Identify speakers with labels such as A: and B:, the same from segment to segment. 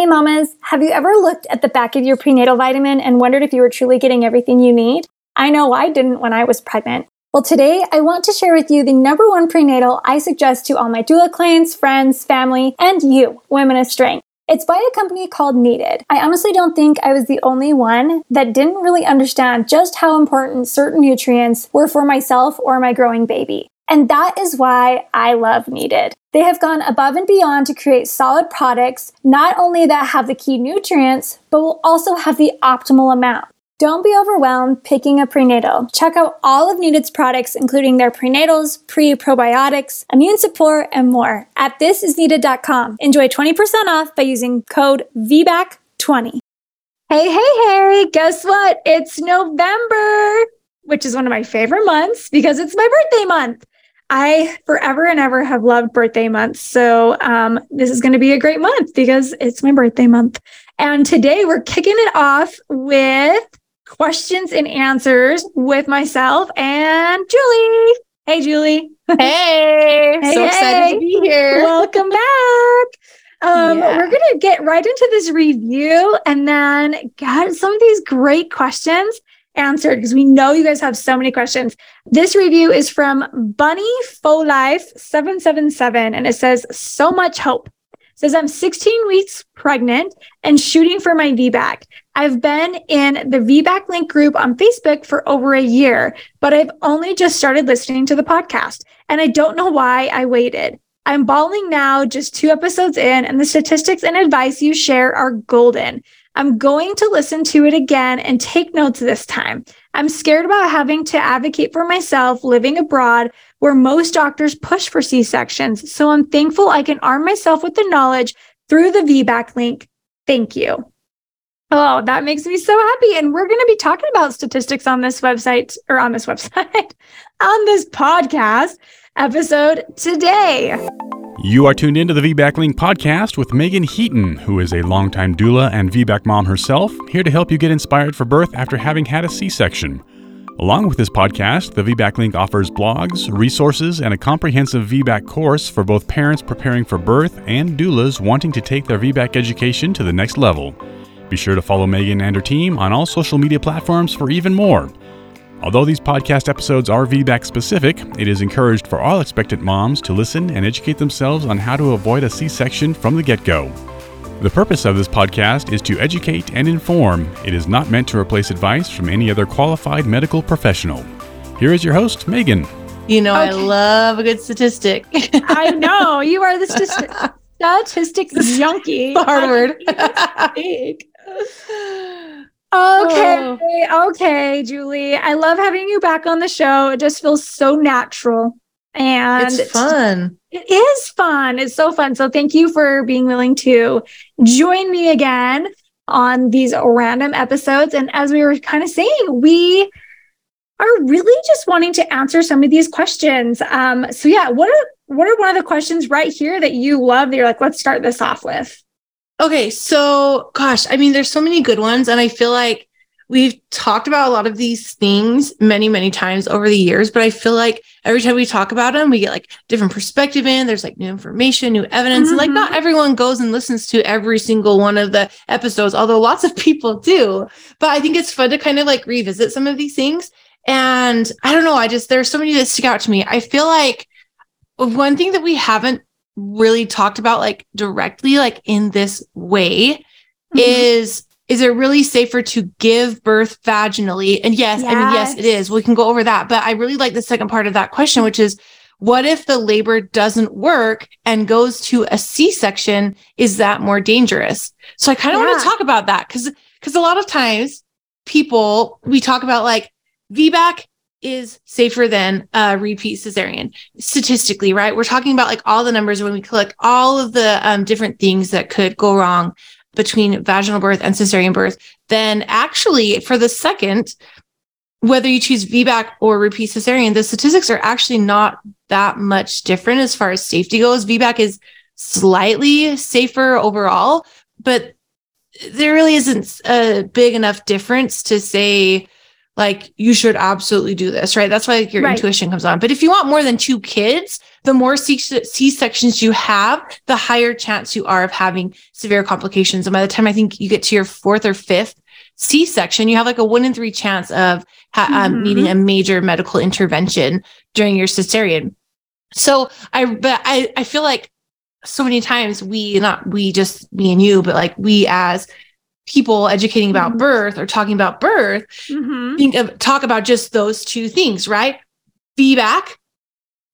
A: Hey mamas, have you ever looked at the back of your prenatal vitamin and wondered if you were truly getting everything you need? I know I didn't when I was pregnant. Well, today I want to share with you the number one prenatal I suggest to all my doula clients, friends, family, and you, women of strength. It's by a company called Needed. I honestly don't think I was the only one that didn't really understand just how important certain nutrients were for myself or my growing baby. And that is why I love Needed. They have gone above and beyond to create solid products, not only that have the key nutrients, but will also have the optimal amount. Don't be overwhelmed picking a prenatal. Check out all of Needed's products, including their prenatals, pre probiotics, immune support, and more at thisisneeded.com. Enjoy 20% off by using code VBAC20. Hey, hey, Harry, guess what? It's November, which is one of my favorite months because it's my birthday month. I forever and ever have loved birthday months. So um, this is going to be a great month because it's my birthday month. And today we're kicking it off with questions and answers with myself and Julie. Hey, Julie.
B: Hey, hey so excited to be here.
A: Welcome back. Um, yeah. We're going to get right into this review and then get some of these great questions answered because we know you guys have so many questions. This review is from Bunny Faux Life 777 and it says so much hope. It says I'm 16 weeks pregnant and shooting for my VBAC. I've been in the VBAC link group on Facebook for over a year, but I've only just started listening to the podcast and I don't know why I waited. I'm bawling now, just two episodes in, and the statistics and advice you share are golden. I'm going to listen to it again and take notes this time. I'm scared about having to advocate for myself living abroad where most doctors push for C sections. So I'm thankful I can arm myself with the knowledge through the VBAC link. Thank you. Oh, that makes me so happy. And we're going to be talking about statistics on this website or on this website, on this podcast episode today.
C: You are tuned into the VBAC Link podcast with Meagan Heaton, who is a longtime doula and VBAC mom herself, here to help you get inspired for birth after having had a C section. Along with this podcast, the VBAC Link offers blogs, resources, and a comprehensive VBAC course for both parents preparing for birth and doulas wanting to take their VBAC education to the next level. Be sure to follow Meagan and her team on all social media platforms for even more. Although these podcast episodes are VBAC specific, it is encouraged for all expectant moms to listen and educate themselves on how to avoid a C section from the get go. The purpose of this podcast is to educate and inform. It is not meant to replace advice from any other qualified medical professional. Here is your host, Meagan.
B: You know, okay. I love a good statistic.
A: I know. You are the statistic, statistics junkie.
B: Hard
A: Okay, oh. okay, Julie. I love having you back on the show. It just feels so natural. And
B: it's fun.
A: It is fun. It's so fun. So thank you for being willing to join me again on these random episodes. And as we were kind of saying, we are really just wanting to answer some of these questions. Um, so yeah, what are what are one of the questions right here that you love that you're like, let's start this off with?
B: Okay, so gosh, I mean, there's so many good ones, and I feel like we've talked about a lot of these things many, many times over the years, but I feel like every time we talk about them, we get like different perspective in. There's like new information, new evidence. Mm-hmm. Like not mm-hmm. everyone goes and listens to every single one of the episodes, although lots of people do. But I think it's fun to kind of like revisit some of these things. And I don't know, I just there's so many that stick out to me. I feel like one thing that we haven't really talked about like directly like in this way mm-hmm. is is it really safer to give birth vaginally? And yes, yes i mean yes it is. We can go over that but i really like the second part of that question which is what if the labor doesn't work and goes to a c-section? Is that more dangerous? So i kind of yeah. want to talk about that because because a lot of times people we talk about like vbac is safer than a repeat cesarean statistically, right? We're talking about like all the numbers when we collect all of the um, different things that could go wrong between vaginal birth and cesarean birth. Then actually, for the second, whether you choose VBAC or repeat cesarean, the statistics are actually not that much different as far as safety goes. VBAC is slightly safer overall, but there really isn't a big enough difference to say like you should absolutely do this, right? That's why like, your
A: Right.
B: intuition comes on. But if you want more than two kids, the more C sections you have, the higher chance you are of having severe complications. And by the time I think you get to your fourth or fifth C section, you have like a one in three chance of ha- um,
A: Mhm.
B: needing a major medical intervention during your cesarean. So I, but I, I feel like so many times we, not we, just me and you, but like we as people educating about
A: Mhm.
B: birth or talking about birth,
A: Mhm.
B: think of talk about just those two things, right? VBAC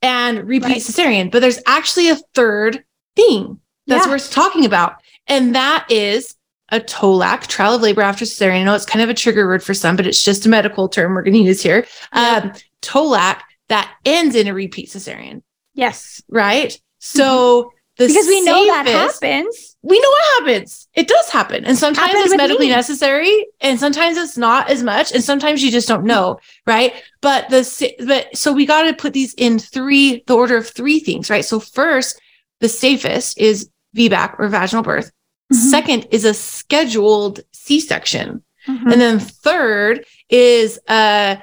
B: and repeat
A: Right.
B: cesarean. But there's actually a third thing that's
A: Yeah.
B: worth talking about. And that is a TOLAC, trial of labor after cesarean. I know it's kind of a trigger word for some, but it's just a medical term we're going to use here.
A: Yeah.
B: Um, TOLAC that ends in a repeat cesarean,
A: Yes.
B: right? So the
A: Mm-hmm. Because we know that happens.
B: we know what happens. It does happen. And sometimes
A: Happened
B: it's medically
A: me.
B: necessary and sometimes it's not as much and sometimes you just don't know, right? But the but so we got to put these in three the order of three things, right? So first, the safest is VBAC or vaginal birth.
A: Mhm.
B: Second is a scheduled C-section.
A: Mhm.
B: And then third is a,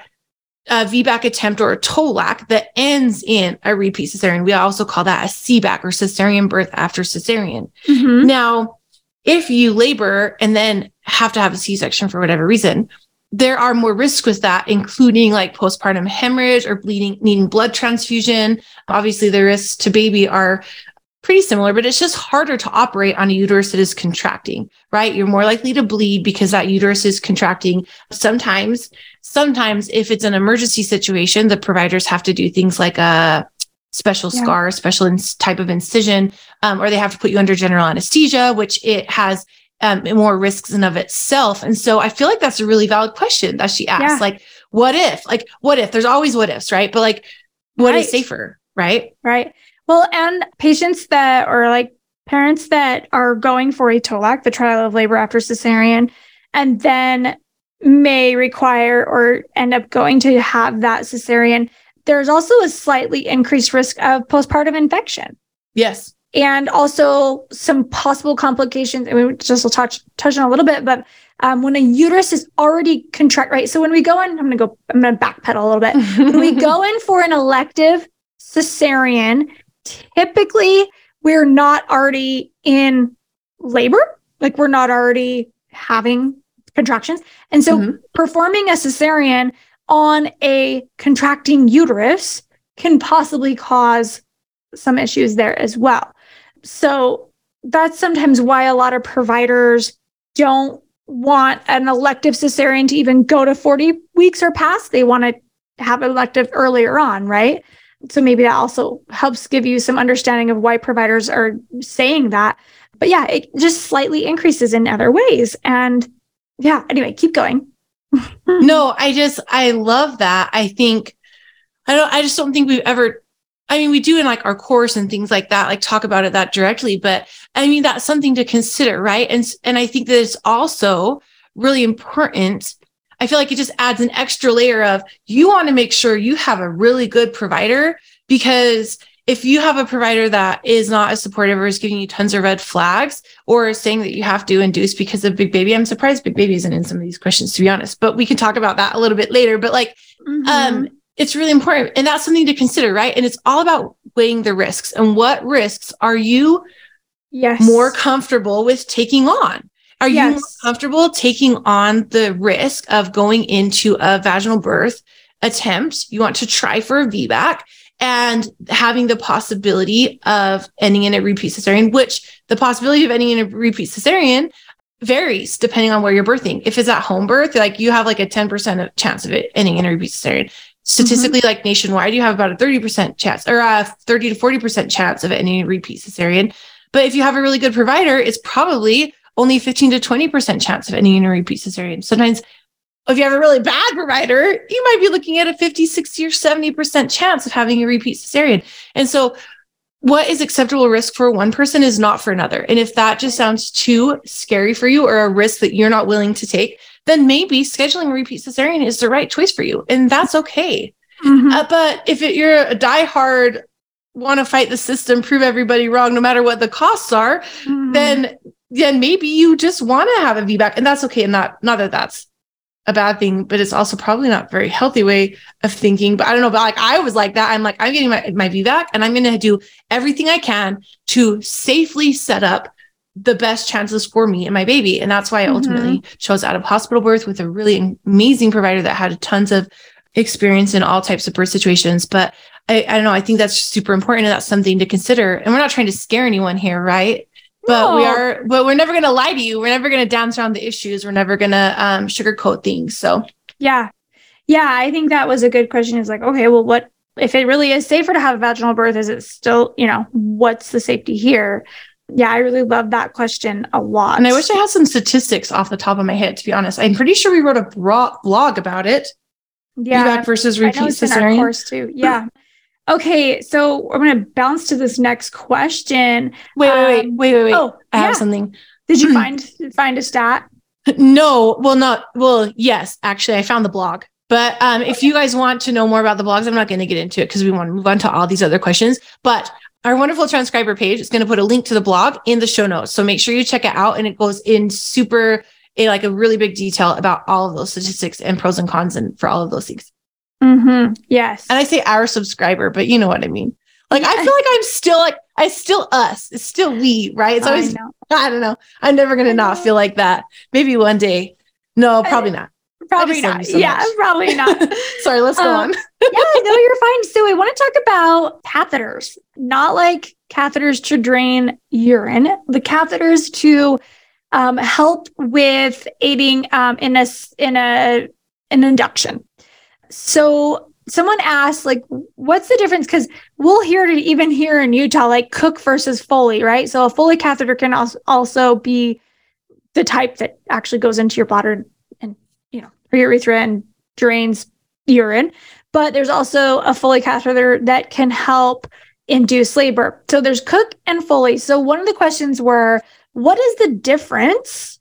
B: a VBAC attempt or a TOLAC that ends in a repeat cesarean. We also call that a CBAC or cesarean birth after cesarean.
A: Mhm.
B: Now, if you labor and then have to have a C section for whatever reason, there are more risks with that, including like postpartum hemorrhage or bleeding, needing blood transfusion. Obviously, the risks to baby are pretty similar, but it's just harder to operate on a uterus that is contracting, right? You're more likely to bleed because that uterus is contracting. Sometimes, sometimes if it's an emergency situation, the providers have to do things like a special
A: Yeah.
B: scar, special ins- type of incision, um, or they have to put you under general anesthesia, which it has um, more risks in of itself. And so I feel like that's a really valid question that she asked.
A: Yeah.
B: Like, what if? Like, what if? There's always what ifs, right? But like, what is
A: Right.
B: safer, right?
A: Right. Well, and patients that or like parents that are going for a TOLAC, the trial of labor after cesarean, and then may require or end up going to have that cesarean, there's also a slightly increased risk of postpartum infection.
B: Yes.
A: and also some possible complications. And we just will touch touch on a little bit, but um, when a uterus is already contract, right? So when we go in, I'm gonna go, I'm gonna backpedal a little bit. when we go in for an elective cesarean, typically we're not already in labor, like we're not already having contractions, and so
B: Mhm.
A: performing a cesarean on a contracting uterus can possibly cause some issues there as well. So that's sometimes why a lot of providers don't want an elective cesarean to even go to 40 weeks or past. They want to have elective earlier on, right? So maybe that also helps give you some understanding of why providers are saying that. But yeah, it just slightly increases in other ways. And yeah, anyway, keep going.
B: no, I just I love that. I think I don't I just don't think we've ever I mean, we do in like our course and things like that, like talk about it that directly, but I mean, that's something to consider, right? And, and I think that it's also really important. I feel like it just adds an extra layer of you want to make sure you have a really good provider because if you have a provider that is not as supportive or is giving you tons of red flags or is saying that you have to induce because of big baby, I'm surprised big baby isn't in some of these questions, to be honest, but we can talk about that a little bit later. But like,
A: Mm-hmm.
B: um, it's really important. And that's something to consider, right? And it's all about weighing the risks and what risks are you
A: yes.
B: more comfortable with taking on? Are you more comfortable taking on the risk of going into a vaginal birth attempt? You want to try for a VBAC and having the possibility of ending in a repeat cesarean, which the possibility of ending in a repeat cesarean varies depending on where you're birthing. If it's at home birth, like you have like a 10% of chance of it ending in a repeat cesarean. Statistically, mm-hmm. like nationwide, you have about a 30% chance or a 30 to 40% chance of ending in a repeat cesarean. But if you have a really good provider, it's probably only 15 to 20% chance of ending in a repeat cesarean. Sometimes if you have a really bad provider, you might be looking at a 50, 60, or 70% chance of having a repeat cesarean. And so what is acceptable risk for one person is not for another. And if that just sounds too scary for you or a risk that you're not willing to take, then maybe scheduling a repeat cesarean is the right choice for you. And that's okay.
A: Mhm.
B: Uh, but if it, you're a diehard, want to fight the system, prove everybody wrong, no matter what the costs are,
A: Mhm.
B: then then maybe you just want to have a VBAC, and that's okay. And not not that that's a bad thing, but it's also probably not very healthy way of thinking. But I don't know, but like I was like that. I'm like, I'm getting my, my VBAC and I'm gonna do everything I can to safely set up the best chances for me and my baby. And that's why I ultimately mm-hmm. chose out of hospital birth with a really amazing provider that had tons of experience in all types of birth situations. But I, I don't know, I think that's super important and that's something to consider. And we're not trying to scare anyone here, right? But no. we are but we're never going to lie to you. We're never going to dance around the issues. We're never going to um, sugarcoat things so.
A: Yeah. Yeah i think that was a good question. Is like okay well what if it really is safer to have a vaginal birth is it still you know what's the safety here? Yeah i really love that question a lot.
B: And i wish i had some statistics off the top of my head to be honest. I'm pretty sure we wrote a blog about it.
A: Yeah.
B: Versus repeat cesarean.
A: course too. Yeah Okay, so I'm going to bounce to this next question.
B: Wait, um, wait, wait, wait, wait. Oh, I yeah. have something.
A: Did you find find a stat?
B: No, well, not well. Yes, actually, I found the blog. But um, if you guys want to know more about the blogs, I'm not going to get into it because we want to move on to all these other questions. But our wonderful transcriber page is going to put a link to the blog in the show notes. So make sure you check it out, and it goes in super, in like a really big detail about all of those statistics and pros and cons, and for all of those things.
A: Mm-hmm. Yes.
B: And I say our subscriber, but you know what I mean. Like I feel like I'm still like I still us. It's still we, right? It's always I, I don't know. I'm never gonna not feel like that. Maybe one day. No, probably not.
A: Probably not. So yeah, much. probably not.
B: Sorry, let's go um, on.
A: yeah, no, you're fine. So we want to talk about catheters, not like catheters to drain urine, the catheters to um, help with aiding um, in a in a an induction. So someone asked, like, what's the difference? Because we'll hear it even here in Utah, like Cook versus Foley, right? So a Foley catheter can also be the type that actually goes into your bladder and, you know, your urethra and drains urine. But there's also a Foley catheter that can help induce labor. So there's Cook and Foley. So one of the questions were, what is the difference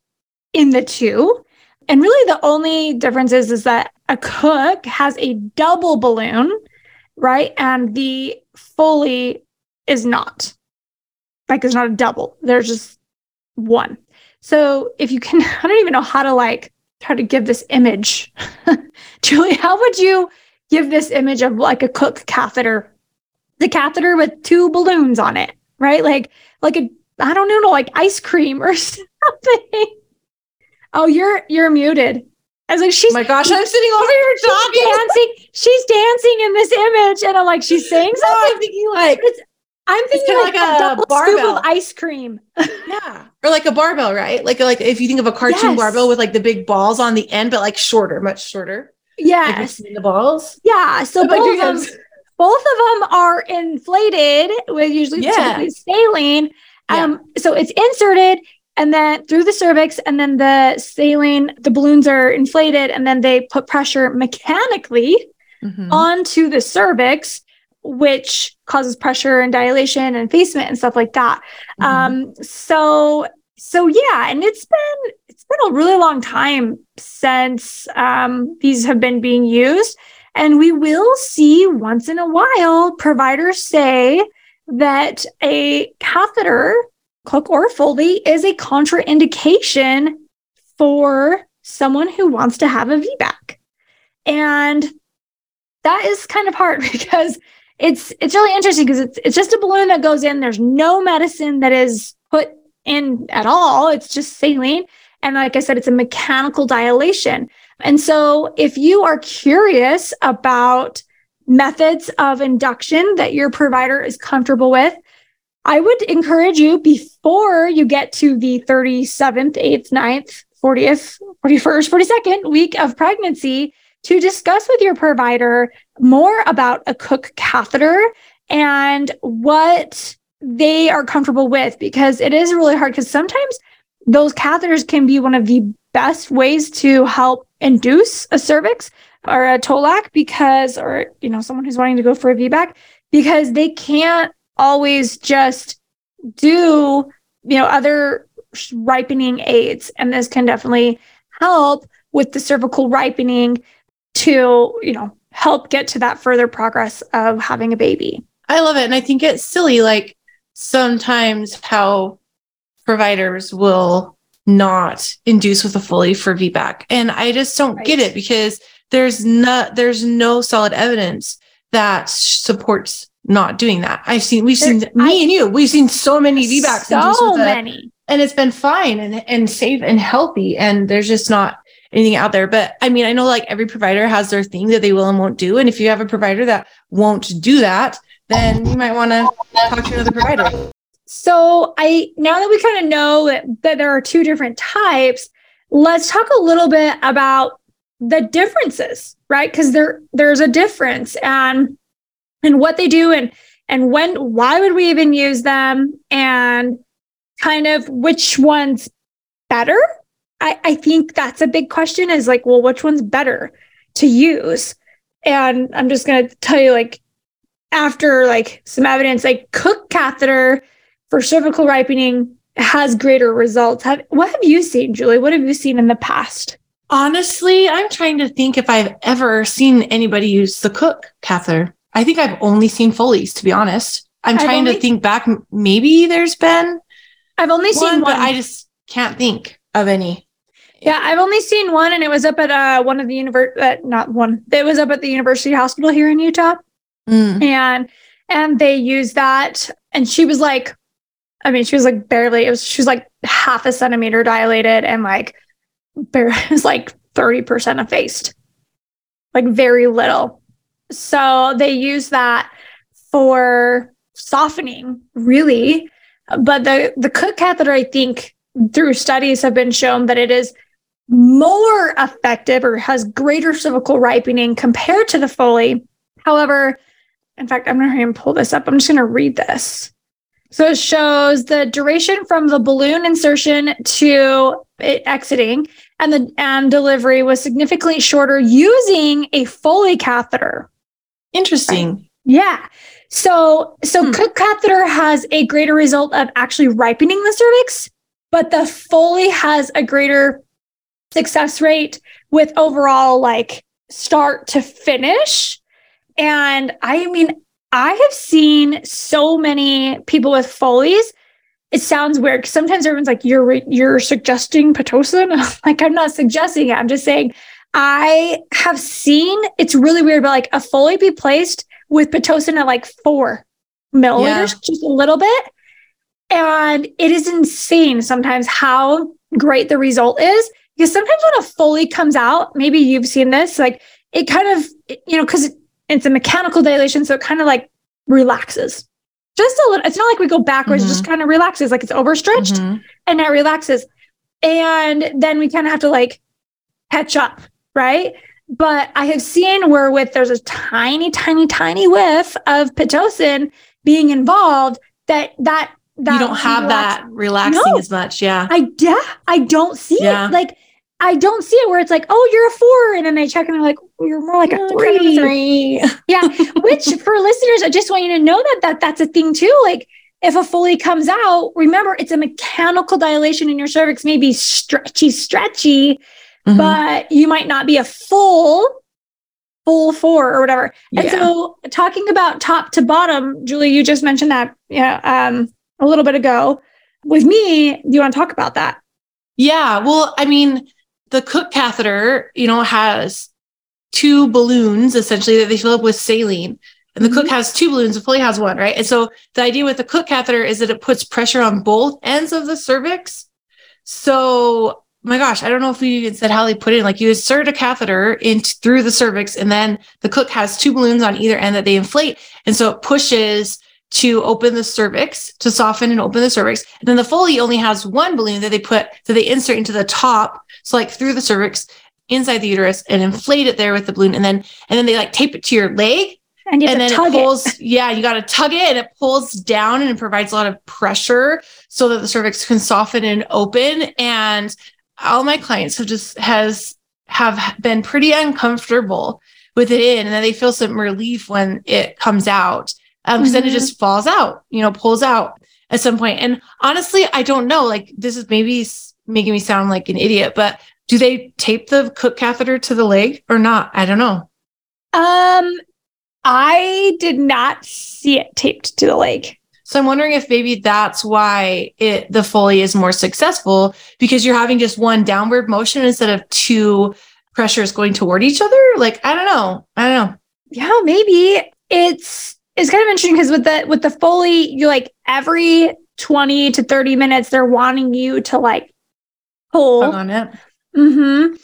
A: in the two? And really the only difference is, is that a cook has a double balloon, right? And the Foley is not. Like it's not a double. There's just one. So if you can, I don't even know how to like try to give this image. Julie, how would you give this image of like a cook catheter? The catheter with two balloons on it, right? Like like a I don't know, like ice cream or something. Oh, you're you're muted. I was like, she's
B: oh my gosh, I'm sitting over here talking.
A: dancing. She's dancing in this image. And I'm like, she's saying something. No,
B: I'm thinking like it's,
A: I'm thinking like, like, a, double barbell. scoop of ice cream.
B: yeah. Or like a barbell, right? Like like if you think of a cartoon yes. barbell with like the big balls on the end, but like shorter, much shorter.
A: Yes.
B: Like the balls.
A: Yeah. So both of, them, both of them are inflated with usually yeah. saline. Um, yeah. so it's inserted and then through the cervix and then the saline the balloons are inflated and then they put pressure mechanically mm-hmm. onto the cervix which causes pressure and dilation and effacement and stuff like that mm-hmm. um so so yeah and it's been it's been a really long time since um these have been being used and we will see once in a while providers say that a catheter Cook or Foley is a contraindication for someone who wants to have a VBAC. And that is kind of hard because it's it's really interesting because it's it's just a balloon that goes in. There's no medicine that is put in at all. It's just saline. And like I said, it's a mechanical dilation. And so if you are curious about methods of induction that your provider is comfortable with, I would encourage you before you get to the 37th, 8th, 9th, 40th, 41st, 42nd week of pregnancy to discuss with your provider more about a Cook catheter and what they are comfortable with because it is really hard because sometimes those catheters can be one of the best ways to help induce a cervix or a TOLAC because or you know someone who's wanting to go for a VBAC because they can't always just do, you know, other ripening aids. And this can definitely help with the cervical ripening to, you know, help get to that further progress of having a baby.
B: I love it. And I think it's silly, like sometimes how providers will not induce with a Foley for VBAC. And I just don't right. get it because there's not there's no solid evidence that supports not doing that. I've seen we've seen me I, and you, we've seen so many VBACs
A: so many.
B: and it's been fine and, and safe and healthy. And there's just not anything out there. But I mean, I know like every provider has their thing that they will and won't do. And if you have a provider that won't do that, then you might want to talk to another provider.
A: So I now that we kind of know that, that there are two different types, let's talk a little bit about the differences, right? Because there there's a difference and and what they do and and when why would we even use them and kind of which one's better I, I think that's a big question is like, well, which one's better to use? And I'm just going to tell you, like, after like some evidence, like Cook catheter for cervical ripening has greater results. Have, what have you seen, Julie? What have you seen in the past?
B: Honestly, I'm trying to think if I've ever seen anybody use the Cook catheter. I think I've only seen Foley's, to be honest. I'm I've trying only, to think back. Maybe there's been.
A: I've only one, seen one,
B: but I just can't think of any.
A: Yeah, I've only seen one, and it was up at uh, one of the university. Uh, not one. It was up at the University Hospital here in Utah, mm. and and they used that, and she was like, I mean, she was like barely. It was she was like half a centimeter dilated, and like, bare, it was like thirty percent effaced, like very little. So they use that for softening, really. But the the Cook catheter, I think, through studies have been shown that it is more effective or has greater cervical ripening compared to the Foley. However, in fact, I'm going to pull this up. I'm just going to read this. So it shows the duration from the balloon insertion to it exiting and the and delivery was significantly shorter using a Foley catheter.
B: Interesting.
A: Yeah. So so hmm. Cook catheter has a greater result of actually ripening the cervix, but the Foley has a greater success rate with overall like start to finish. And I mean, I have seen so many people with Foley's. It sounds weird. Sometimes everyone's like, "You're you're suggesting pitocin." like I'm not suggesting it. I'm just saying I have seen. It's really weird, but like a Foley be placed with pitocin at like four milliliters, yeah. just a little bit, and it is insane sometimes how great the result is because sometimes when a Foley comes out, maybe you've seen this, like it kind of, you know, because it's a mechanical dilation. So it kind of like relaxes just a little. It's not like we go backwards, mm-hmm. just kind of relaxes, like it's overstretched mm-hmm. and it relaxes. And then we kind of have to like catch up, right? But I have seen where with there's a tiny, tiny, tiny whiff of pitocin being involved that that that
B: you don't have that relaxing no, as much. Yeah.
A: I yeah, I don't see yeah. it. Like I don't see it where it's like, oh, you're a four. And then I check and I'm like, oh, you're more like a three.
B: three.
A: yeah. Which for listeners, I just want you to know that, that that's a thing too. Like if a Foley comes out, remember it's a mechanical dilation in your cervix, maybe stretchy, stretchy, mm-hmm. but you might not be a full full four or whatever. Yeah. And so talking about top to bottom, Julie, you just mentioned that yeah, um, a little bit ago. With me, do you want to talk about that?
B: Yeah. Well, I mean, the Cook catheter, you know, has two balloons essentially that they fill up with saline. And the mm-hmm. Cook has two balloons, the Foley has one, right? And so the idea with the Cook catheter is that it puts pressure on both ends of the cervix. So, my gosh, I don't know if we even said how they put it in. Like you insert a catheter in through the cervix, and then the Cook has two balloons on either end that they inflate. And so it pushes to open the cervix, to soften and open the cervix. And then the Foley only has one balloon that they put, that they insert into the top. So like through the cervix, inside the uterus and inflate it there with the balloon. And then, and then they like tape it to your leg.
A: And, and then it
B: pulls,
A: it.
B: yeah, you got to tug it and it pulls down and it provides a lot of pressure so that the cervix can soften and open. And all my clients have just has have been pretty uncomfortable with it in and then they feel some relief when it comes out because um, mm-hmm. then it mm-hmm. just falls out, you know, pulls out at some point. And honestly, I don't know. Like this is maybe making me sound like an idiot, but do they tape the Cook catheter to the leg or not? I don't know.
A: Um, I did not see it taped to the leg.
B: So I'm wondering if maybe that's why it the Foley is more successful because you're having just one downward motion instead of two pressures going toward each other. Like I don't know, I don't know.
A: Yeah, maybe it's it's kind of interesting because with the with the Foley, you like every 20 to 30 minutes they're wanting you to like pull
B: on it.
A: Mm-hmm.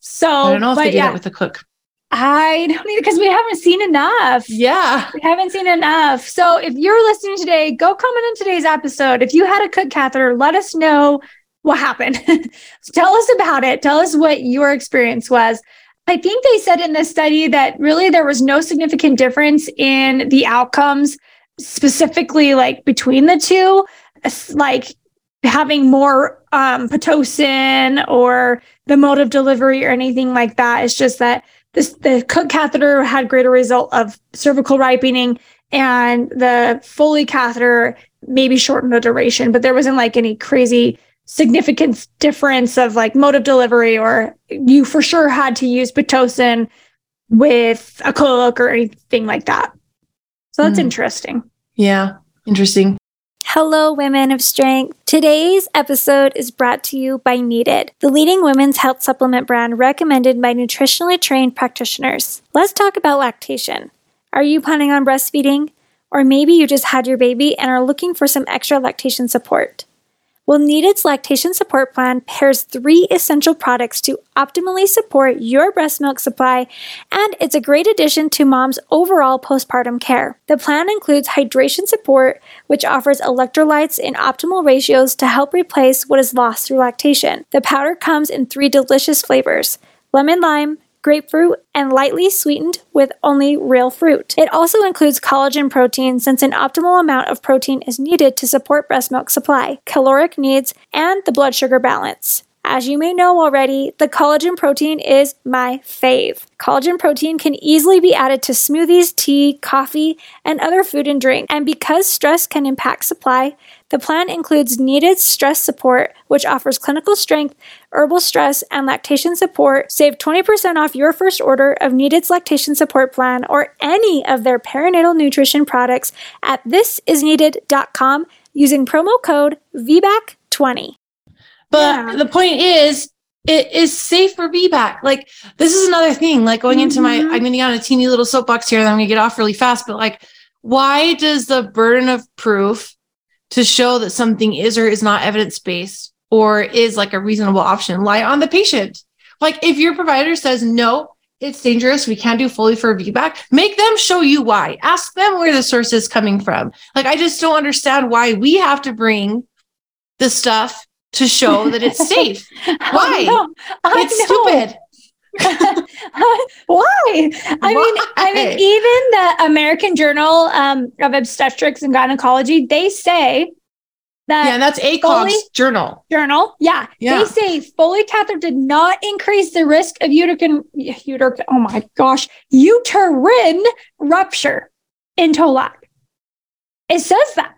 A: So
B: I don't know if they do yeah, that with the cook.
A: I don't need because we haven't seen enough.
B: Yeah.
A: We haven't seen enough. So if you're listening today, go comment on today's episode. If you had a cook catheter, let us know what happened. Tell us about it. Tell us what your experience was. I think they said in this study that really there was no significant difference in the outcomes, specifically like between the two. Like having more um, pitocin or the mode of delivery or anything like that. It's just that this, the Cook catheter had greater result of cervical ripening, and the Foley catheter maybe shortened the duration, but there wasn't like any crazy significant difference of like mode of delivery, or you for sure had to use pitocin with a cook or anything like that. So that's mm. interesting.
B: Yeah, interesting.
A: Hello, women of strength. Today's episode is brought to you by Needed, the leading women's health supplement brand recommended by nutritionally trained practitioners. Let's talk about lactation. Are you planning on breastfeeding? Or maybe you just had your baby and are looking for some extra lactation support. Well, Needed's lactation support plan pairs three essential products to optimally support your breast milk supply, and it's a great addition to mom's overall postpartum care. The plan includes hydration support, which offers electrolytes in optimal ratios to help replace what is lost through lactation. The powder comes in three delicious flavors lemon lime, grapefruit, and lightly sweetened with only real fruit. It also includes collagen protein since an optimal amount of protein is needed to support breast milk supply, caloric needs, and the blood sugar balance. As you may know already, the collagen protein is my fave. Collagen protein can easily be added to smoothies, tea, coffee, and other food and drink. And because stress can impact supply, the plan includes needed stress support, which offers clinical strength, herbal stress, and lactation support. Save 20% off your first order of Needed's lactation support plan or any of their perinatal nutrition products at thisisneeded.com using promo code VBAC20.
B: But yeah. the point is, it is safe for VBAC. Like this is another thing. Like going mm-hmm. into my, mm-hmm. I'm going to get on a teeny little soapbox here, and I'm going to get off really fast. But like, why does the burden of proof to show that something is or is not evidence based or is like a reasonable option lie on the patient. Like if your provider says no, it's dangerous, we can't do Foley for VBAC, make them show you why. Ask them where the source is coming from. Like I just don't understand why we have to bring the stuff to show that it's safe. Why? I I it's know. stupid.
A: Why? I Why? mean, I mean, even the American Journal um, of Obstetrics and Gynecology, they say that
B: yeah, that's ACOG's journal.
A: Journal, yeah, yeah. They say Foley catheter did not increase the risk of uterine, uterine. Oh my gosh, uterine rupture in TOLAC. It says that.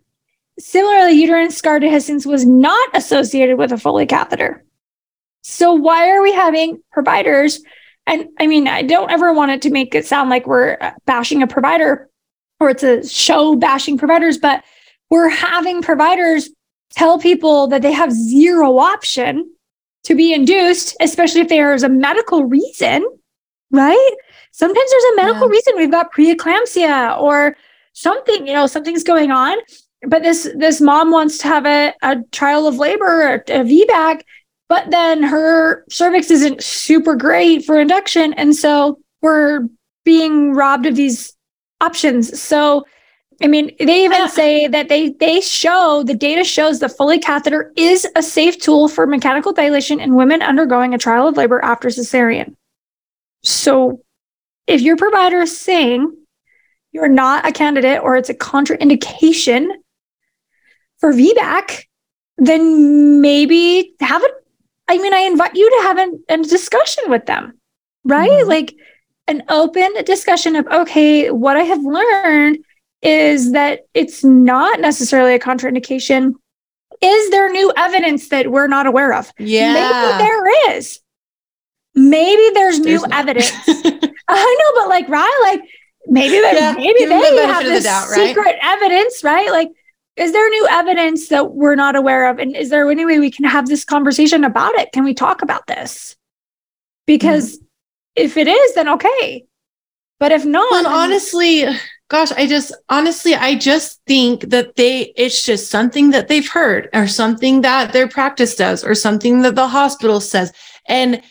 A: Similarly, uterine scar dehiscence was not associated with a Foley catheter. So why are we having providers? And I mean, I don't ever want it to make it sound like we're uh, bashing a provider or it's a show bashing providers, but we're having providers tell people that they have zero option to be induced, especially if there's a medical reason, right? Sometimes there's a medical yeah. reason. We've got preeclampsia or something, you know, something's going on. But this this mom wants to have a, a trial of labor, a VBAC, but then her cervix isn't super great for induction. And so we're being robbed of these options. So, I mean, they even say that they they show the data shows the Foley catheter is a safe tool for mechanical dilation in women undergoing a trial of labor after cesarean. So, if your provider is saying you're not a candidate or it's a contraindication for VBAC, then maybe have a I mean, I invite you to have an, a discussion with them, right? Mm-hmm. Like an open discussion of, okay, what I have learned is that it's not necessarily a contraindication. Is there new evidence that we're not aware of?
B: Yeah.
A: Maybe there is. Maybe there's, there's new not. evidence. I know, but like, right? Like maybe, yeah, maybe they the have this the doubt, right? secret evidence, right? Like is there new evidence that we're not aware of? And is there any way we can have this conversation about it? Can we talk about this? Because mm-hmm. if it is, then okay. But if not,
B: well, honestly, gosh, I just honestly, I just think that they, it's just something that they've heard or something that their practice does or something that the hospital says. And,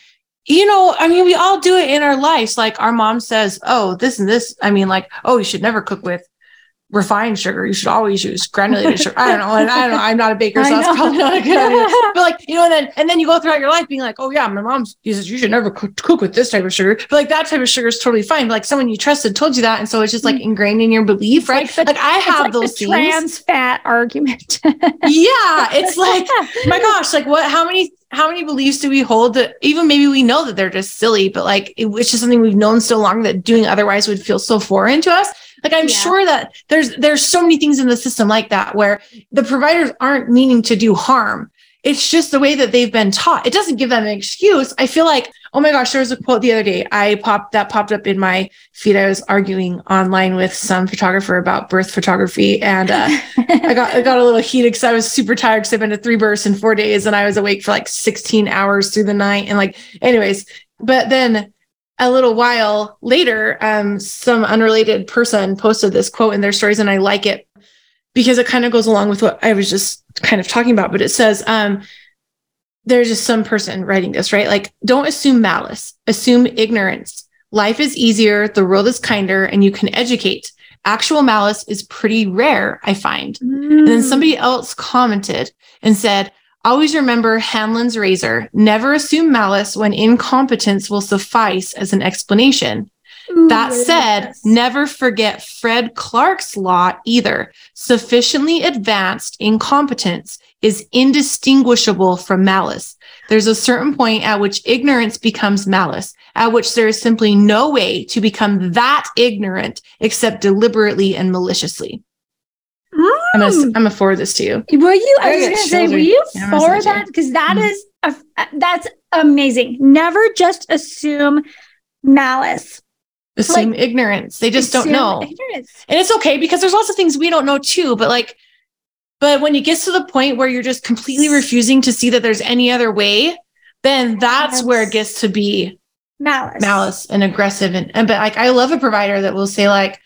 B: you know, I mean, we all do it in our lives. Like our mom says, oh, this and this. I mean, like, oh, you should never cook with refined sugar. You should always use granulated sugar. I don't know. And I don't know. I'm not a baker, so that's probably not a good idea. But like, you know, and then and then you go throughout your life being like, oh yeah, my mom uses you should never cook, cook with this type of sugar. But like that type of sugar is totally fine. But like someone you trusted told you that. And so it's just like mm. ingrained in your belief, right? Like, the, like I have like those
A: trans fat argument.
B: yeah. It's like, my gosh, like what how many how many beliefs do we hold that even maybe we know that they're just silly, but like it, it's just something we've known so long that doing otherwise would feel so foreign to us. Like I'm yeah. sure that there's there's so many things in the system like that where the providers aren't meaning to do harm. It's just the way that they've been taught. It doesn't give them an excuse. I feel like, oh my gosh, there was a quote the other day. I popped that popped up in my feed. I was arguing online with some photographer about birth photography, and uh, I got I got a little heated because I was super tired because I've been to three births in four days, and I was awake for like 16 hours through the night. And like, anyways, but then a little while later, um, some unrelated person posted this quote in their stories, and I like it because it kind of goes along with what I was just kind of talking about. But it says, um, there's just some person writing this, right? Like, don't assume malice, assume ignorance. Life is easier, the world is kinder, and you can educate. Actual malice is pretty rare, I find. Mm. And then somebody else commented and said, Always remember Hanlon's razor. Never assume malice when incompetence will suffice as an explanation. Ooh, that said, yes. never forget Fred Clark's law either. Sufficiently advanced incompetence is indistinguishable from malice. There's a certain point at which ignorance becomes malice, at which there is simply no way to become that ignorant except deliberately and maliciously. I'm gonna I'm gonna forward this to you.
A: Were you? I, I was gonna say, were you for that? Because that mm. is a, that's amazing. Never just assume malice.
B: Assume like, ignorance. They just don't know. Ignorance. And it's okay because there's lots of things we don't know too. But like, but when it gets to the point where you're just completely refusing to see that there's any other way, then that's yes. where it gets to be
A: malice,
B: malice and aggressive. And, and but like, I love a provider that will say like,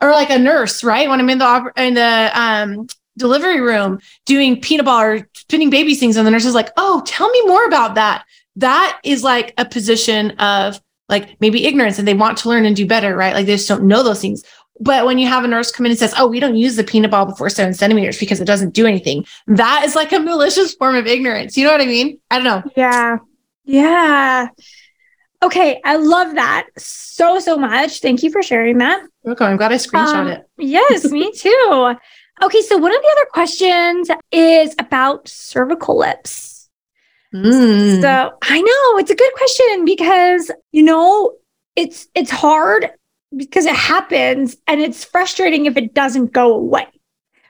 B: or like a nurse, right? When I'm in the in the um, delivery room doing peanut ball or spinning baby things, and the nurse is like, "Oh, tell me more about that." That is like a position of like maybe ignorance, and they want to learn and do better, right? Like they just don't know those things. But when you have a nurse come in and says, "Oh, we don't use the peanut ball before seven centimeters because it doesn't do anything," that is like a malicious form of ignorance. You know what I mean? I don't know.
A: Yeah, yeah. Okay, I love that so so much. Thank you for sharing that.
B: Okay, I'm glad I screenshot um, it.
A: yes, me too. Okay, so one of the other questions is about cervical lips. Mm. So I know it's a good question because you know it's it's hard because it happens and it's frustrating if it doesn't go away.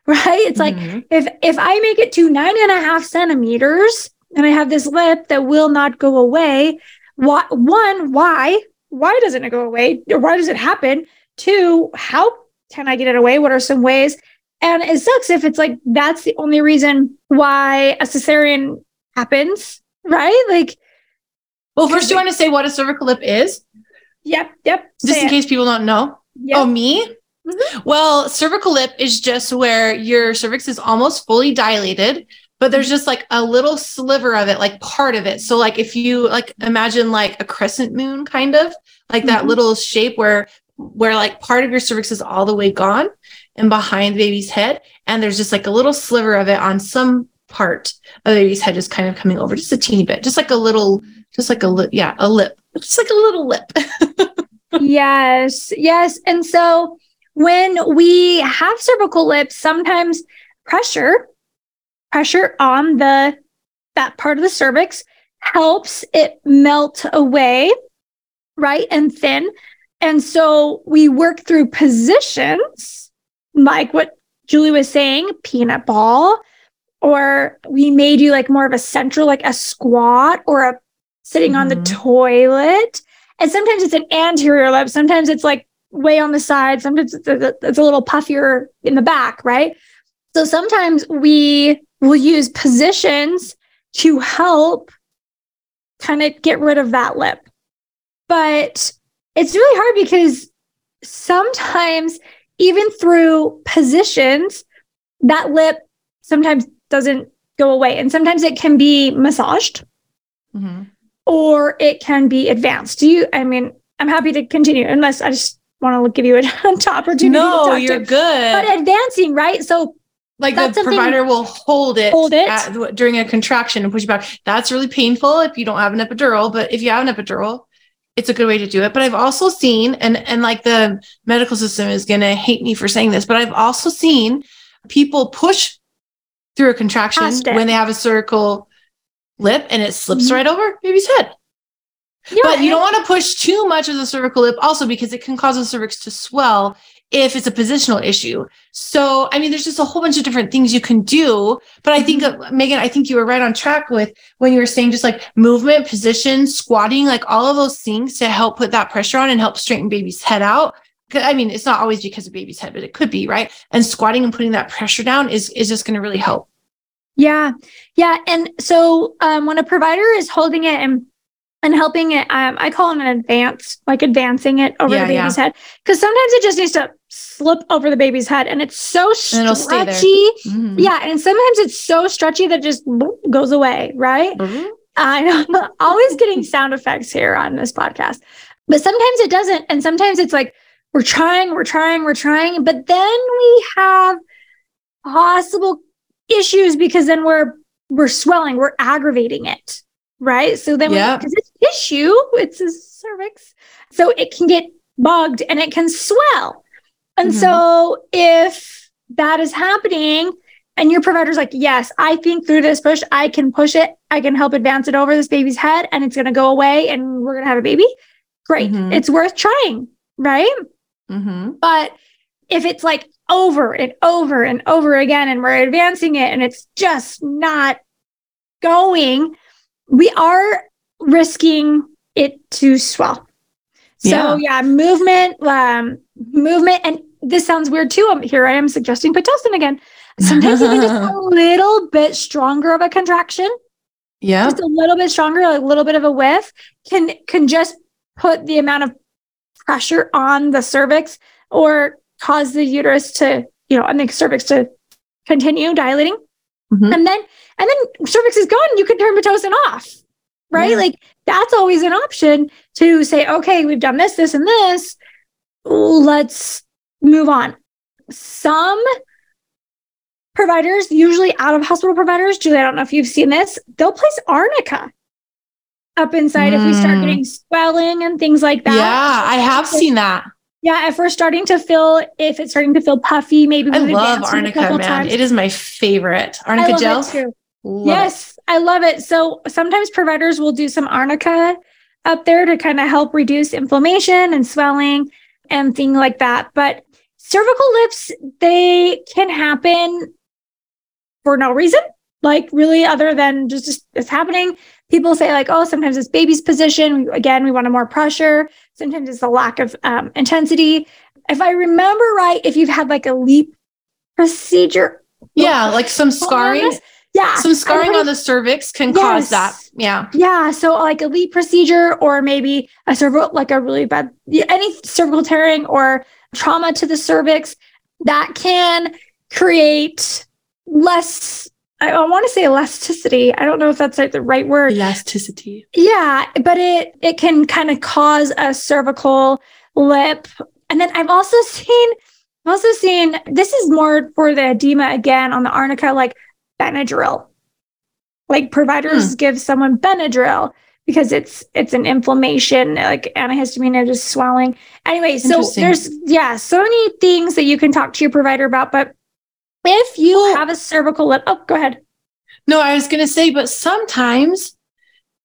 A: Right? It's mm-hmm. like if if I make it to nine and a half centimeters and I have this lip that will not go away, why, one, why? Why doesn't it go away? Or why does it happen? Two, how can I get it away? What are some ways? And it sucks if it's like that's the only reason why a cesarean happens, right? Like,
B: well, first, you want to say what a cervical lip is?
A: Yep, yep.
B: Just in it. case people don't know. Yep. Oh, me? Mm-hmm. Well, cervical lip is just where your cervix is almost fully dilated but there's just like a little sliver of it, like part of it. So like if you like imagine like a crescent moon kind of like that mm-hmm. little shape where where like part of your cervix is all the way gone and behind the baby's head and there's just like a little sliver of it on some part of the baby's head just kind of coming over just a teeny bit just like a little just like a lip yeah a lip just like a little lip
A: yes yes and so when we have cervical lips sometimes pressure pressure on the that part of the cervix helps it melt away, right? And thin. And so we work through positions like what Julie was saying, peanut ball, or we may do like more of a central, like a squat or a sitting mm-hmm. on the mm-hmm. toilet. And sometimes it's an anterior lip, sometimes it's like way on the side, sometimes it's a, it's a little puffier in the back, right? So sometimes we will use positions to help kind of get rid of that lip. But it's really hard because sometimes, even through positions, that lip sometimes doesn't go away. And sometimes it can be massaged
B: Mm-hmm.
A: or it can be advanced. Do you, I mean, I'm happy to continue unless I just want to give you a top opportunity. to
B: No,
A: talk
B: you're
A: to.
B: good.
A: But advancing, right? So
B: like
A: That's
B: the provider will hold it,
A: Hold it.
B: at- during a contraction and push you back. That's really painful if you don't have an epidural, but if you have an epidural, it's a good way to do it. But I've also seen, and and like the medical system is gonna hate me for saying this, but I've also seen people push through a contraction when they have a cervical lip and it slips
A: Mhm.
B: right over baby's head.
A: yeah,
B: But you don't want to push too much of the cervical lip also because it can cause the cervix to swell if it's a positional issue. So, I mean, there's just a whole bunch of different things you can do. But I think,
A: Mm-hmm.
B: Meagan, I think you were right on track with when you were saying just like movement, position, squatting, like all of those things to help put that pressure on and help straighten baby's head out. I mean, it's not always because of baby's head, but it could be, right? And squatting and putting that pressure down is, is just going to really help.
A: Yeah. Yeah. And so um, when a provider is holding it and and helping it, um, I call it an advance, like advancing it over
B: Yeah,
A: the baby's head. Because sometimes it just needs to slip over the baby's head and it's so
B: And it'll stay there.
A: stretchy.
B: Mhm.
A: Yeah. And sometimes it's so stretchy that it just boop, goes away, right?
B: Mhm.
A: I know I'm always getting sound effects here on this podcast. But sometimes it doesn't. And sometimes it's like we're trying, we're trying, we're trying. But then we have possible issues because then we're we're swelling, we're aggravating it. Right. So then
B: Yeah.
A: because it's tissue, it's a cervix. So it can get bugged and it can swell. And
B: Mhm.
A: so if that is happening, and your provider's like, yes, I think through this push, I can push it. I can help advance it over this baby's head and it's going to go away and we're going to have a baby. Great.
B: Mhm.
A: It's worth trying. Right.
B: Mhm.
A: But if it's like over and over and over again and we're advancing it and it's just not going, we are risking it to swell. So yeah, movement, um, movement, and this sounds weird too. Um, here I am suggesting Pitocin again. Sometimes even just a little bit stronger of a contraction,
B: Yeah.
A: just a little bit stronger, a little bit of a whiff, can can just put the amount of pressure on the cervix or cause the uterus to, you know, and the cervix to continue dilating.
B: Mhm.
A: And then and then cervix is gone, you can turn Pitocin off. Right?
B: Yeah.
A: Like that's always an option to say, okay, we've done this, this, and this. Let's move on. Some providers, usually out of hospital providers, Julie, I don't know if you've seen this, they'll place arnica up inside if we start
B: Mm.
A: getting swelling and things like that.
B: Yeah, I have seen that.
A: Yeah, if we're starting to feel, if it's starting to feel puffy, maybe
B: I love
A: advanced it a
B: arnica, man.
A: times.
B: It is my favorite. Arnica gel.
A: It.
B: Love
A: yes, I love it. So sometimes providers will do some arnica up there to kind of help reduce inflammation and swelling and things like that. But cervical lips, they can happen for no reason, like really other than just, just it's happening. People say like, oh, sometimes it's baby's position. Again, we want a more pressure. Sometimes it's a lack of um, intensity. If I remember right, if you've had like a LEEP procedure.
B: Yeah, like some scarring.
A: Yeah,
B: Some scarring on the cervix can
A: Yes.
B: cause that. Yeah.
A: Yeah, so like a LEEP procedure or maybe a cervical, like a really bad, any cervical tearing or trauma to the cervix that can create less, I, I want to say elasticity. I don't know if that's like the right word.
B: Elasticity.
A: Yeah, but it it can kind of cause a cervical lip. And then I've also seen I've also seen this is more for the edema again on the arnica, like Benadryl. Like providers give someone Benadryl because it's it's an inflammation, like antihistamine and just swelling. Anyway, so there's yeah, so many things that you can talk to your provider about. But if you
B: Well-
A: have a cervical lip, oh, go ahead.
B: No, I was gonna say, but sometimes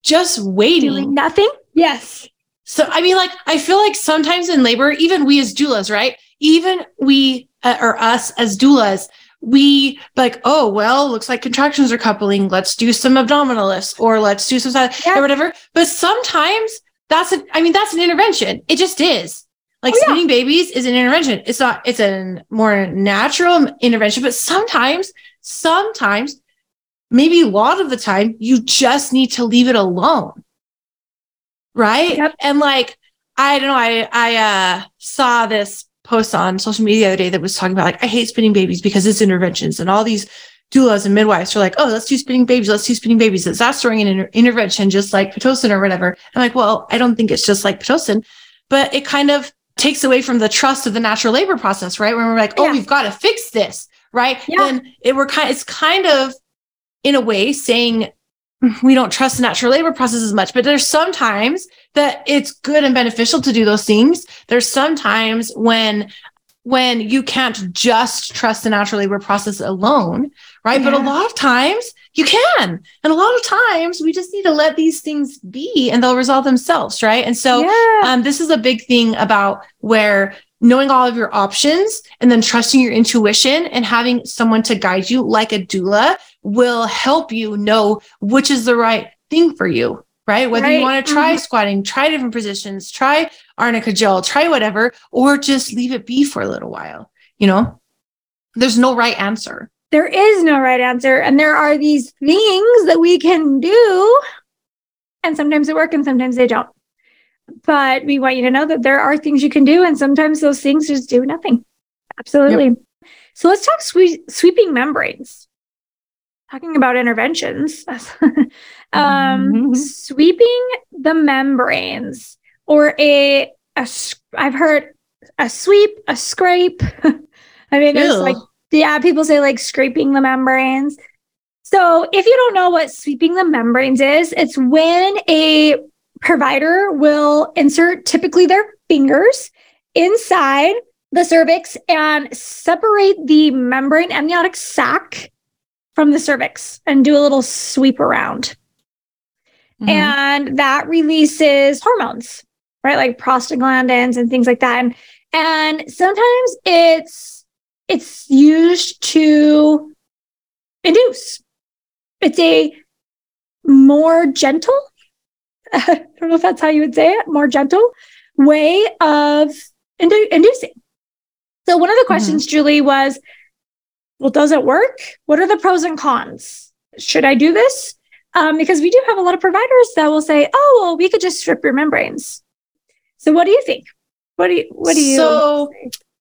B: just waiting.
A: Doing nothing. Yes.
B: So I mean, like I feel like sometimes in labor, even we as doulas, right? Even we uh, or us as doulas, we like, oh well, looks like contractions are coupling. Let's do some abdominal lifts, or let's do some side
A: Yeah.
B: or whatever. But sometimes that's a, I mean, that's an intervention. It just is. Like
A: Oh, yeah.
B: spinning babies is an intervention. It's not, it's a more natural intervention, but sometimes, sometimes, maybe a lot of the time, you just need to leave it alone. Right.
A: Yep.
B: And like, I don't know, I I uh saw this post on social media the other day that was talking about like I hate spinning babies because it's interventions and all these doulas and midwives are like, oh, let's do spinning babies, let's do spinning babies. It's that's during an inter- intervention, just like Pitocin or whatever. I'm like, well, I don't think it's just like Pitocin, but it kind of takes away from the trust of the natural labor process, right? When we're like, oh,
A: Yeah.
B: we've got to fix this, right?
A: Yeah.
B: Then it we're kind it's kind of in a way saying we don't trust the natural labor process as much, but there's sometimes that it's good and beneficial to do those things. There's sometimes when when you can't just trust the natural labor process alone, right? But a lot of times you can. And a lot of times we just need to let these things be and they'll resolve themselves, right? And so
A: yeah.
B: um, this is a big thing about where knowing all of your options and then trusting your intuition and having someone to guide you like a doula will help you know which is the right thing for you right whether you want to try
A: Mhm.
B: squatting try different positions try arnica gel try whatever or just leave it be for a little while you know there's no right answer
A: there is no right answer. And there are these things that we can do. And sometimes they work and sometimes they don't. But we want you to know that there are things you can do. And sometimes those things just do nothing. Absolutely. So let's talk swe- sweeping membranes. Talking about interventions. um,
B: Mhm.
A: Sweeping the membranes or a, a, I've heard a sweep, a scrape. I mean,
B: Ew.
A: like yeah, people say like scraping the membranes. So, if you don't know what sweeping the membranes is, it's when a provider will insert typically their fingers inside the cervix and separate the membrane amniotic sac from the cervix and do a little sweep around.
B: Mhm.
A: And that releases hormones, right? Like prostaglandins and things like that. And, and sometimes it's it's used to induce. It's a more gentle, I don't know if that's how you would say it, more gentle way of indu- inducing. So, one of the questions, Julie, was well, does it work? What are the pros and cons? Should I do this? Um, because we do have a lot of providers that will say, oh, well, we could just strip your membranes. So, what do you think? What do you, what do you?
B: So,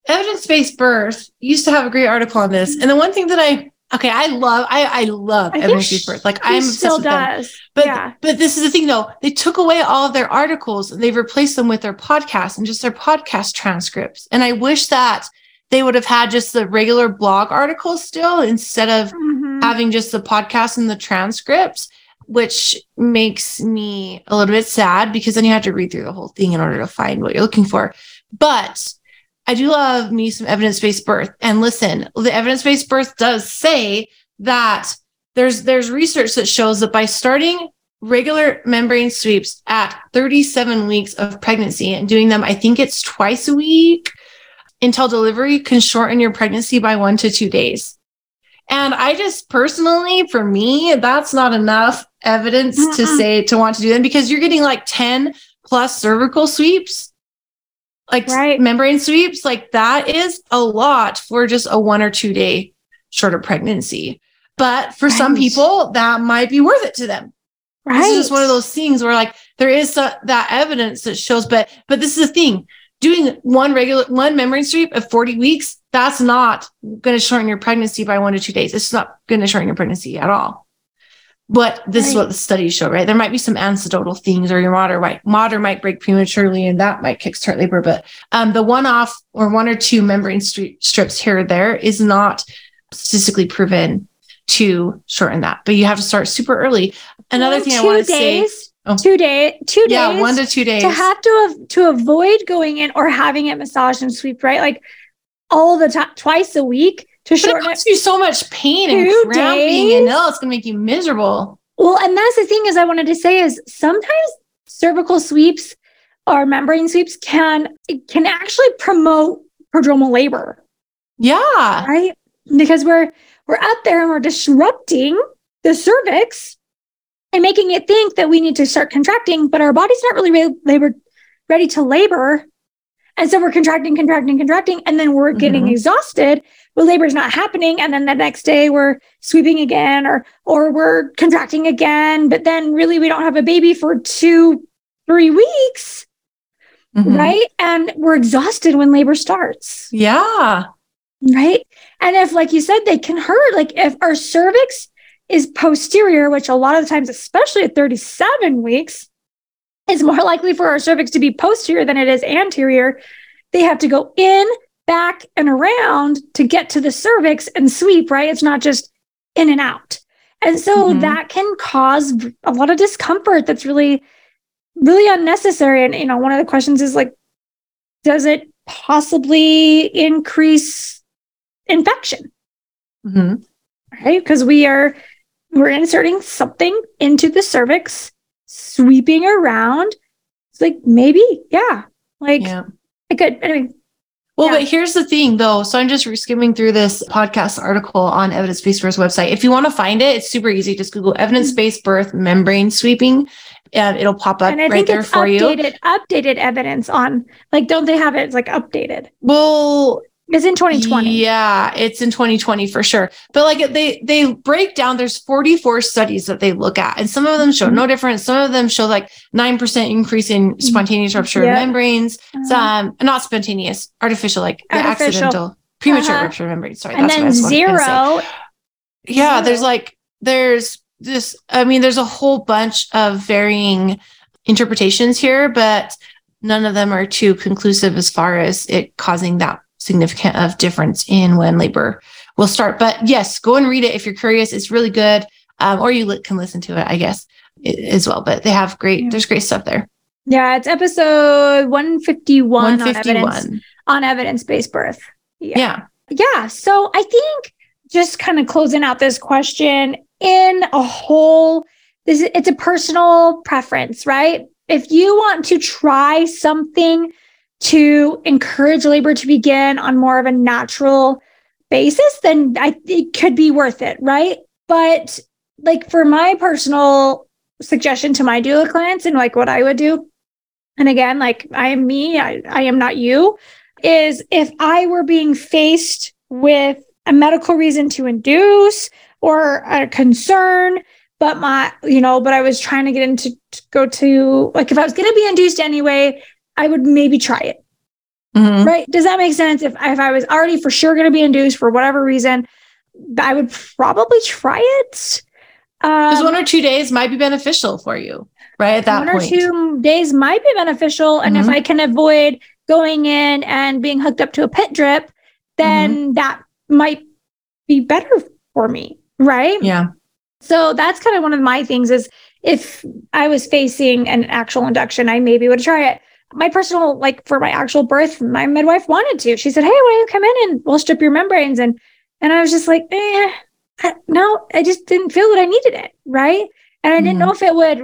B: evidence-based birth used to have a great article on this, and the one thing that I okay, I love, I I love
A: I
B: evidence-based birth. Like I'm obsessed
A: still
B: with them.
A: does.
B: But
A: yeah.
B: but this is the thing though. They took away all of their articles and they've replaced them with their podcasts and just their podcast transcripts. And I wish that they would have had just the regular blog articles still instead of
A: Mhm.
B: having just the podcast and the transcripts, which makes me a little bit sad because then you have to read through the whole thing in order to find what you're looking for. But I do love me some evidence-based birth. And listen, the evidence-based birth does say that there's there's research that shows that by starting regular membrane sweeps at 37 weeks of pregnancy and doing them, I think it's twice a week until delivery can shorten your pregnancy by one to two days. And I just personally, for me, that's not enough evidence to
A: Mm-mm.
B: say to want to do them because you're getting like 10 plus cervical sweeps, like
A: Right.
B: membrane sweeps. Like that is a lot for just a one or two day shorter pregnancy. But for some people, that might be worth it to them.
A: right.
B: This is just one of those things where like there is that evidence that shows, but but this is the thing. Doing one regular one membrane sweep of 40 weeks, that's not going to shorten your pregnancy by one to two days. It's not going to shorten your pregnancy at all. But this is what the studies show, right? There might be some anecdotal things, or your mother might mother might break prematurely, and that might kickstart labor. But um, the one off or one or two membrane stri- strips here or there is not statistically proven to shorten that. But you have to start super early. Another
A: Well,
B: thing I want to say, Oh.
A: two day, two days.
B: yeah, one to two days.
A: to have to to avoid going in or having it massaged and sweep, right? Like all the time, twice a week to
B: but it
A: shorten it.
B: causes you so much pain and cramping, and no, it's gonna make you miserable.
A: Well, and that's the thing is I wanted to say is sometimes cervical sweeps or membrane sweeps can can actually promote prodromal labor,
B: Yeah,
A: right? Because we're we're up there and we're disrupting the cervix and making it think that we need to start contracting, but our body's not really re- labor ready to labor. And so we're contracting, contracting, contracting, and then we're getting
B: Mhm.
A: exhausted. But labor's not happening, and then the next day we're sweeping again, or or we're contracting again. But then really we don't have a baby for two, three weeks,
B: Mhm.
A: right? And we're exhausted when labor starts,
B: Yeah.
A: right? And if, like you said, they can hurt. Like if our cervix is posterior, which a lot of the times, especially at 37 weeks, is more likely for our cervix to be posterior than it is anterior. They have to go in, back, and around to get to the cervix and sweep, right? It's not just in and out. And so
B: Mhm.
A: that can cause a lot of discomfort that's really, really unnecessary. And, you know, one of the questions is like, does it possibly increase infection?
B: Mhm.
A: right? Because we are we're inserting something into the cervix, sweeping around. It's like maybe, yeah, like
B: Yeah.
A: I could. Anyway,
B: Well,
A: Yeah.
B: but here's the thing though. So I'm just skimming through this podcast article on Evidence Based Birth's website. If you want to find it, it's super easy. Just Google evidence based birth membrane sweeping and it'll pop up right there for you.
A: updated, updated evidence on like, don't they have it? It's like updated.
B: Well,
A: It's in 2020.
B: Yeah, it's in 2020 for sure. But like they they break down there's 44 studies that they look at and some of them show
A: Mhm.
B: no difference. Some of them show like 9% increase in spontaneous rupture
A: Yeah.
B: of membranes.
A: Uh-huh.
B: Some not spontaneous, artificial like
A: Artificial.
B: accidental premature
A: Uh-huh.
B: rupture of membranes. Sorry,
A: and then
B: was gonna say.
A: zero.
B: Yeah,
A: Zero.
B: there's like there's this I mean there's a whole bunch of varying interpretations here, but none of them are too conclusive as far as it causing that significant of difference in when labor will start. But yes, go and read it if you're curious. It's really good. Um, or you li- can listen to it, I guess, as well. But they have great,
A: Yeah.
B: there's great stuff there.
A: Yeah, it's episode 151 on evidence
B: 151.
A: on evidence based birth.
B: Yeah.
A: yeah so i think just kind of closing out this question in a whole this it's a personal preference right if you want to try something to encourage labor to begin on more of a natural basis then I, it could be worth it right? But like for my personal suggestion to my doula clients and like what i would do and again like i am me i, I am not you is if I were being faced with a medical reason to induce or a concern, but my, you know, but I was trying to get into to go to like if I was going to be induced anyway, I would maybe try it.
B: Mhm.
A: Right? Does that make sense? If if I was already for sure going to be induced for whatever reason, I would probably try it.
B: Because
A: Um,
B: one or two days might be beneficial for you, right? At that
A: one or two days might be beneficial. And if
B: Mhm.
A: I can avoid going in and being hooked up to a pit drip, then
B: Mm-hmm.
A: that might be better for me. Right.
B: Yeah.
A: So that's kind of one of my things is if I was facing an actual induction, I maybe would try it. My personal, like for my actual birth, my midwife wanted to. She said, Hey, why don't you come in and we'll strip your membranes? And and I was just like, eh, I- no, I just didn't feel that I needed it. Right. And I didn't
B: Mhm.
A: know if it would,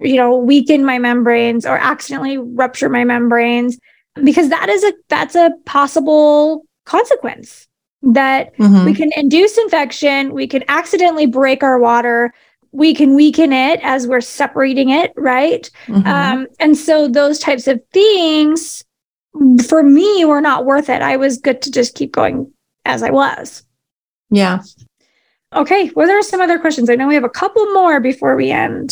A: you know, weaken my membranes or accidentally rupture my membranes because that is a that's a possible consequence that
B: Mhm.
A: we can induce infection we can accidentally break our water we can weaken it as we're separating it right
B: Mhm.
A: um, and so those types of things for me were not worth it i was good to just keep going as i was
B: yeah.
A: okay well there are some other questions i know we have a couple more before we end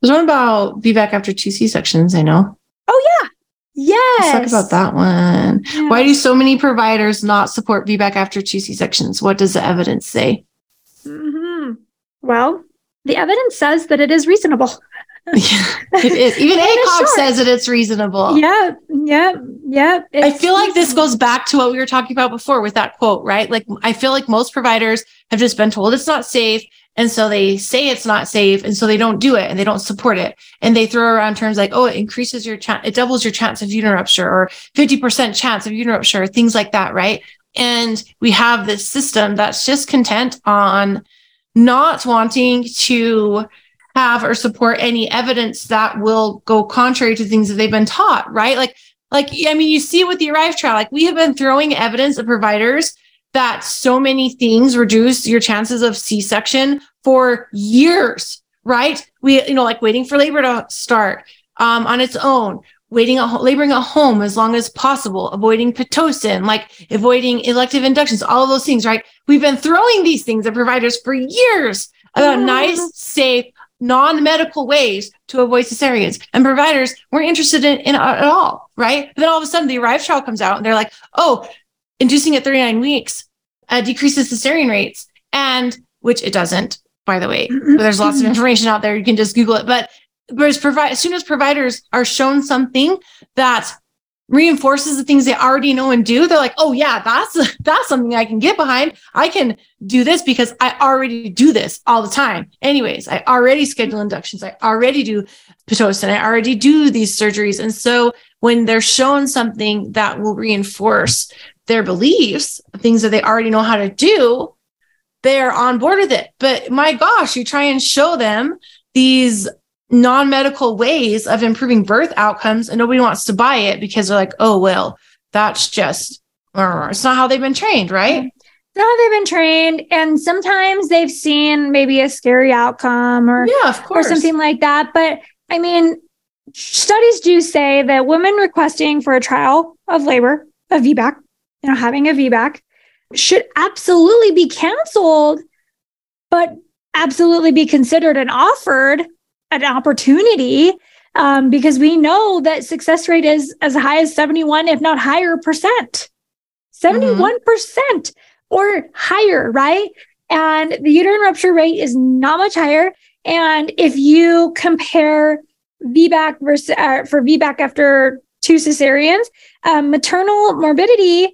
B: There's one about VBAC after two C sections. I know.
A: oh yeah yes
B: Let's talk about that one.
A: Yeah.
B: Why do so many providers not support VBAC after two C sections? What does the evidence say?
A: Mm-hmm. well the evidence says that it is reasonable
B: it is. Even ACOG says that it's reasonable.
A: yeah yeah yeah
B: I feel like this goes back to what we were talking about before with that quote, right? Like, I feel like most providers have just been told it's not safe. And so they say it's not safe. And so they don't do it and they don't support it. And they throw around terms like, oh, it increases your chance, it doubles your chance of uterine rupture or 50% chance of uterine rupture, things like that, right? And we have this system that's just content on not wanting to have or support any evidence that will go contrary to things that they've been taught, right? Like, like I mean, you see with the Arrive trial. Like we have been throwing evidence of providers that so many things reduce your chances of C-section for years, right? We, you know, like waiting for labor to start um, on its own, waiting at laboring at home as long as possible, avoiding Pitocin, like avoiding elective inductions, all of those things, right? We've been throwing these things at providers for years about mm-hmm. nice, safe, non-medical ways to avoid cesareans. And providers weren't interested in, in at all, right? But then all of a sudden the ARRIVE trial comes out and they're like, oh, inducing at 39 weeks uh, decreases cesarean rates. And which it doesn't, by the way. Mm-hmm. There's lots of information out there. You can just Google it. But whereas as soon as providers are shown something that reinforces the things they already know and do, they're like, oh yeah, that's that's something I can get behind. I can do this because I already do this all the time. Anyways, I already schedule inductions. I already do Pitocin. I already do these surgeries. And so when they're shown something that will reinforce their beliefs, things that they already know how to do, they're on board with it. But my gosh, you try and show them these non-medical ways of improving birth outcomes and nobody wants to buy it because they're like, oh well, that's just uh, it's not how they've been trained, right?
A: It's not how they've been trained. And sometimes they've seen maybe a scary outcome or,
B: yeah, of course.
A: or something like that. But I mean, studies do say that women requesting for a trial of labor, a VBAC, you know, having a VBAC, should absolutely be canceled, but absolutely be considered and offered an opportunity um, because we know that success rate is as high as 71, if not higher percent. 71% mm-hmm. or higher, right? And the uterine rupture rate is not much higher. And if you compare VBAC versus uh, for VBAC after two cesareans, um, maternal morbidity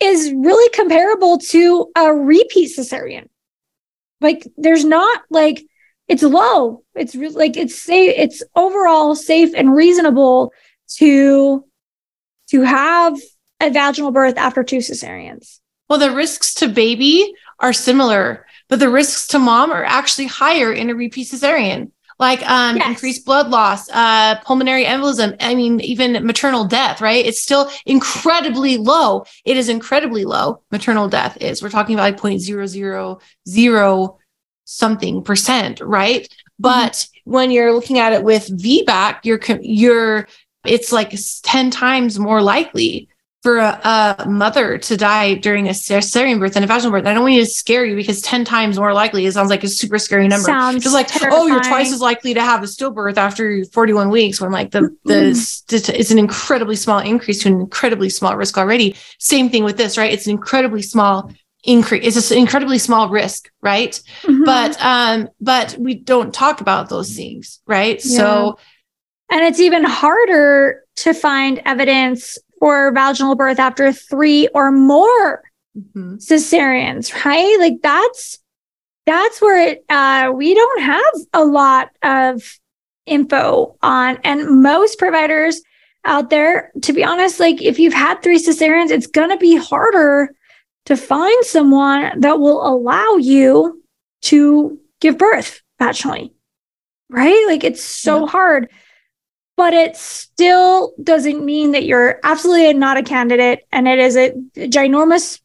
A: is really comparable to a repeat cesarean. Like there's not like it's low. It's re- like it's safe. It's overall safe and reasonable to to have a vaginal birth after two cesareans.
B: Well, the risks to baby are similar, but the risks to mom are actually higher in a repeat cesarean like um, yes. increased blood loss, uh, pulmonary embolism. I mean, even maternal death, right? It's still incredibly low. It is incredibly low. Maternal death is. We're talking about like 0.000 something percent, right? Mm-hmm. But when you're looking at it with VBAC, you're you're it's like 10 times more likely for a, a, mother to die during a cesarean birth than a vaginal birth. I don't want you to scare you because 10 times more likely, it sounds like a super scary number. Sounds Just like, terrifying. oh, you're twice as likely to have a stillbirth after 41 weeks when like the, the, mm-hmm. it's an incredibly small increase to an incredibly small risk already. Same thing with this, right? It's an incredibly small increase. It's an incredibly small risk, right? Mm-hmm. But, um, but we don't talk about those things, right? Yeah. So,
A: and it's even harder to find evidence for vaginal birth after three or more mm-hmm. cesareans, right? Like that's that's where it, uh, we don't have a lot of info on, and most providers out there, to be honest, like if you've had three cesareans, it's gonna be harder to find someone that will allow you to give birth vaginally, right? Like it's so yeah. hard but it still doesn't mean that you're absolutely not a candidate and it is a ginormous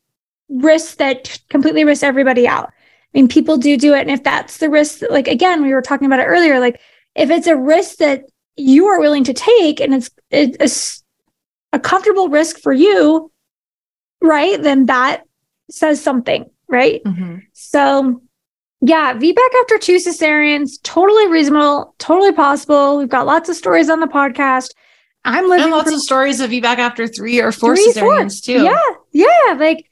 A: risk that completely risks everybody out. I mean, people do do it. And if that's the risk, like, again, we were talking about it earlier, like, if it's a risk that you are willing to take and it's, it's a comfortable risk for you, right? Then that says something, right? Mm-hmm. So, yeah, VBAC after two cesareans, totally reasonable, totally possible. We've got lots of stories on the podcast. I'm living
B: and lots of stories of VBAC after three or four three, cesareans four. too.
A: Yeah, yeah, like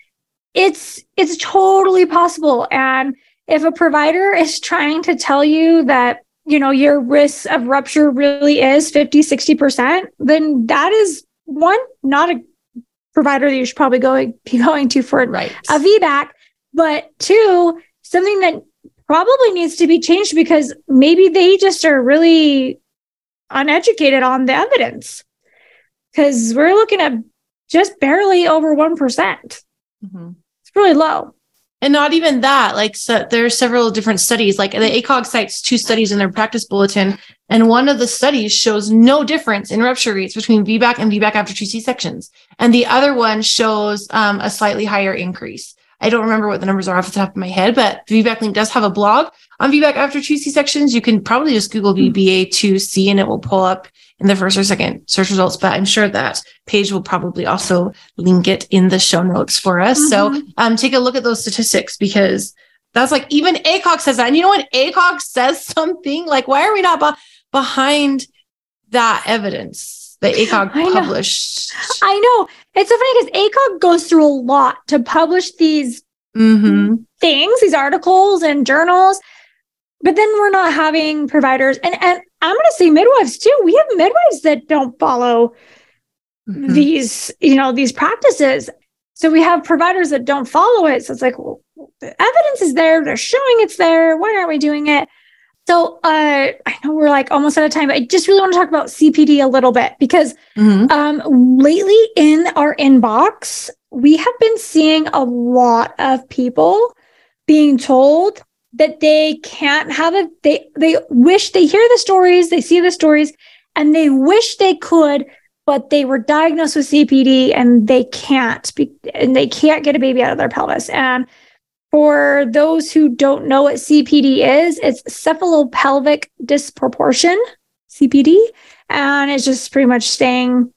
A: it's it's totally possible. And if a provider is trying to tell you that you know your risk of rupture really is 50 60% then that is one not a provider that you should probably go be going to for right. a VBAC but two something that probably needs to be changed because maybe they just are really uneducated on the evidence. Because we're looking at just barely over one mm-hmm. It's really low.
B: And not even that, like so there are several different studies. Like the ACOG cites two studies in their practice bulletin, and one of the studies shows no difference in rupture rates between VBAC and VBAC after two C sections, and the other one shows um, a slightly higher increase. I don't remember what the numbers are off the top of my head, but the VBAC link does have a blog on VBAC after two C sections. You can probably just Google VBA2C and it will pull up in the first or second search results, but I'm sure that page will probably also link it in the show notes for us. Mm-hmm. So um, take a look at those statistics because that's like even ACOG says that. And you know when ACOG says something, like why are we not be- behind that evidence that ACOG I published?
A: I know. It's so funny because ACOG goes through a lot to publish these mm-hmm. things, these articles and journals. But then we're not having providers and, and I'm going to say midwives too. We have midwives that don't follow mm-hmm. these, you know, these practices. So we have providers that don't follow it. So it's like, well, the evidence is there. They're showing it's there. Why aren't we doing it? So uh, I know we're like almost out of time, but I just really want to talk about CPD a little bit because mm-hmm. um, lately in our inbox, we have been seeing a lot of people being told that they can't have a they they wish they hear the stories, they see the stories, and they wish they could, but they were diagnosed with CPD and they can't be, and they can't get a baby out of their pelvis. And for those who don't know what CPD is, it's cephalopelvic disproportion, CPD, and it's just pretty much saying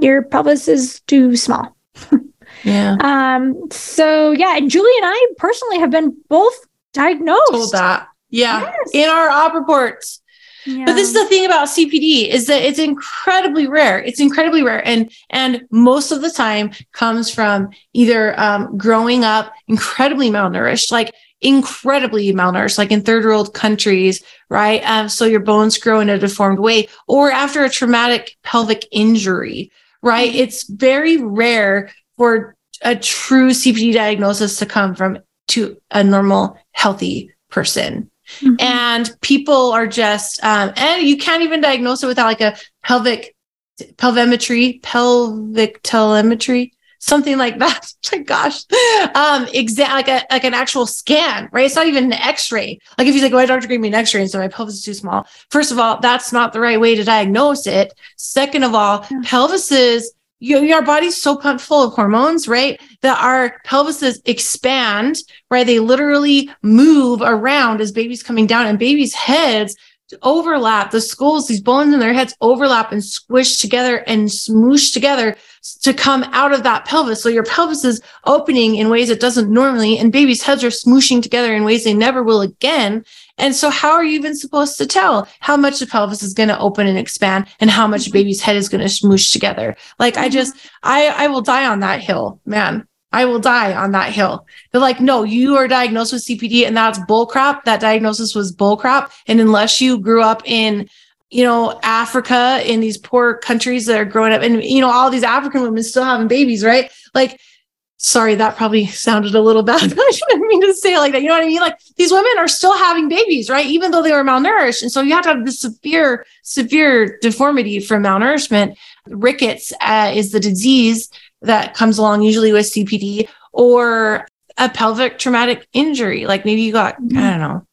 A: your pelvis is too small.
B: yeah.
A: Um. So yeah, and Julie and I personally have been both diagnosed.
B: Told that. Yeah. Yes. In our op reports. Yeah. But this is the thing about CPD is that it's incredibly rare. It's incredibly rare, and and most of the time comes from either um, growing up incredibly malnourished, like incredibly malnourished, like in third world countries, right? Um, so your bones grow in a deformed way, or after a traumatic pelvic injury, right? Mm-hmm. It's very rare for a true CPD diagnosis to come from to a normal, healthy person. Mm-hmm. And people are just, um, and you can't even diagnose it without like a pelvic pelvimetry, pelvic telemetry, something like that. my gosh, um, exact like a like an actual scan, right? It's not even an X-ray. Like if you say, like, "My doctor gave me an X-ray and so my pelvis is too small." First of all, that's not the right way to diagnose it. Second of all, yeah. pelvises you, your body's so pumped full of hormones, right? That our pelvises expand, right? They literally move around as babies coming down and babies' heads overlap. The skulls, these bones in their heads overlap and squish together and smoosh together to come out of that pelvis. So your pelvis is opening in ways it doesn't normally, and babies' heads are smooshing together in ways they never will again. And so, how are you even supposed to tell how much the pelvis is going to open and expand and how much mm-hmm. baby's head is going to smoosh together? Like, I just, mm-hmm. I, I will die on that hill, man. I will die on that hill. They're like, no, you are diagnosed with CPD and that's bullcrap. That diagnosis was bullcrap. And unless you grew up in, you know, Africa in these poor countries that are growing up and, you know, all these African women still having babies, right? Like sorry, that probably sounded a little bad. I didn't mean to say it like that. You know what I mean? Like these women are still having babies, right? Even though they were malnourished. And so you have to have this severe, severe deformity from malnourishment. Rickets uh, is the disease that comes along usually with CPD or a pelvic traumatic injury. Like maybe you got, mm-hmm. I don't know,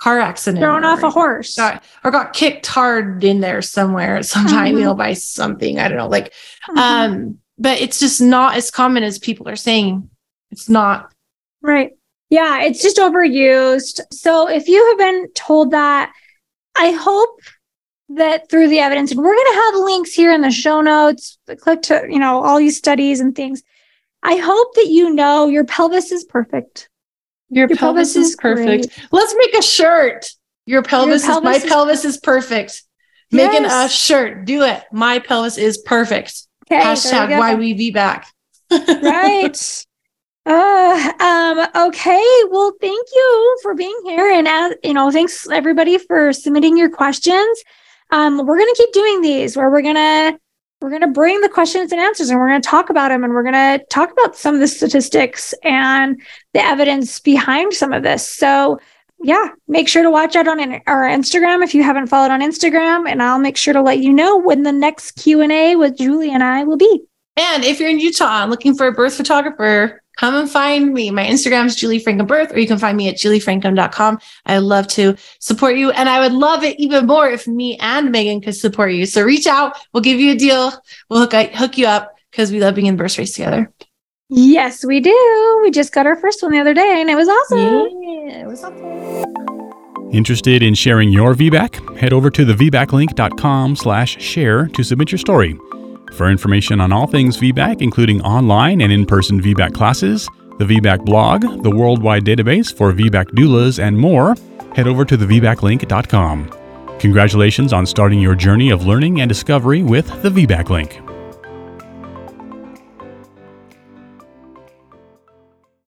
B: car accident.
A: Thrown off a horse.
B: Got, or got kicked hard in there somewhere sometime, mm-hmm. you know, by something. I don't know. Like, mm-hmm. um, but it's just not as common as people are saying. It's not.
A: Right. Yeah, it's just overused. So if you have been told that, I hope that through the evidence, and we're going to have links here in the show notes, click to, you know, all these studies and things. I hope that you know your pelvis is perfect.
B: Your, your pelvis, pelvis, is perfect. Great. Let's make a shirt. Your pelvis, your pelvis is my is pelvis is perfect. Yes. Making a shirt. Do it. My pelvis is perfect. Okay, Hashtag why we VBAC.
A: right. Uh, um, okay. Well, thank you for being here. And, as, you know, thanks everybody for submitting your questions. Um, we're going to keep doing these where we're going to, we're going to bring the questions and answers and we're going to talk about them and we're going to talk about some of the statistics and the evidence behind some of this. So, yeah, make sure to watch out on our Instagram if you haven't followed on Instagram, and I'll make sure to let you know when the next Q and A with Julie and I will be.
B: And if you're in Utah looking for a birth photographer, come and find me. My Instagram is Julie Francom Birth, or you can find me at juliefrancom.com. I love to support you. And I would love it even more if me and Meagan could support you. So reach out. We'll give you a deal. We'll hook, hook you up because we love being in the birth race together.
A: Yes, we do. We just got our first one the other day and it was awesome.
B: Yeah, it was awesome.
C: Interested in sharing your VBAC? Head over to thevbaclink.com slash share to submit your story. For information on all things VBAC, including online and in-person VBAC classes, the VBAC blog, the worldwide database for VBAC doulas, and more, head over to thevbaclink.com. Congratulations on starting your journey of learning and discovery with the VBAC Link.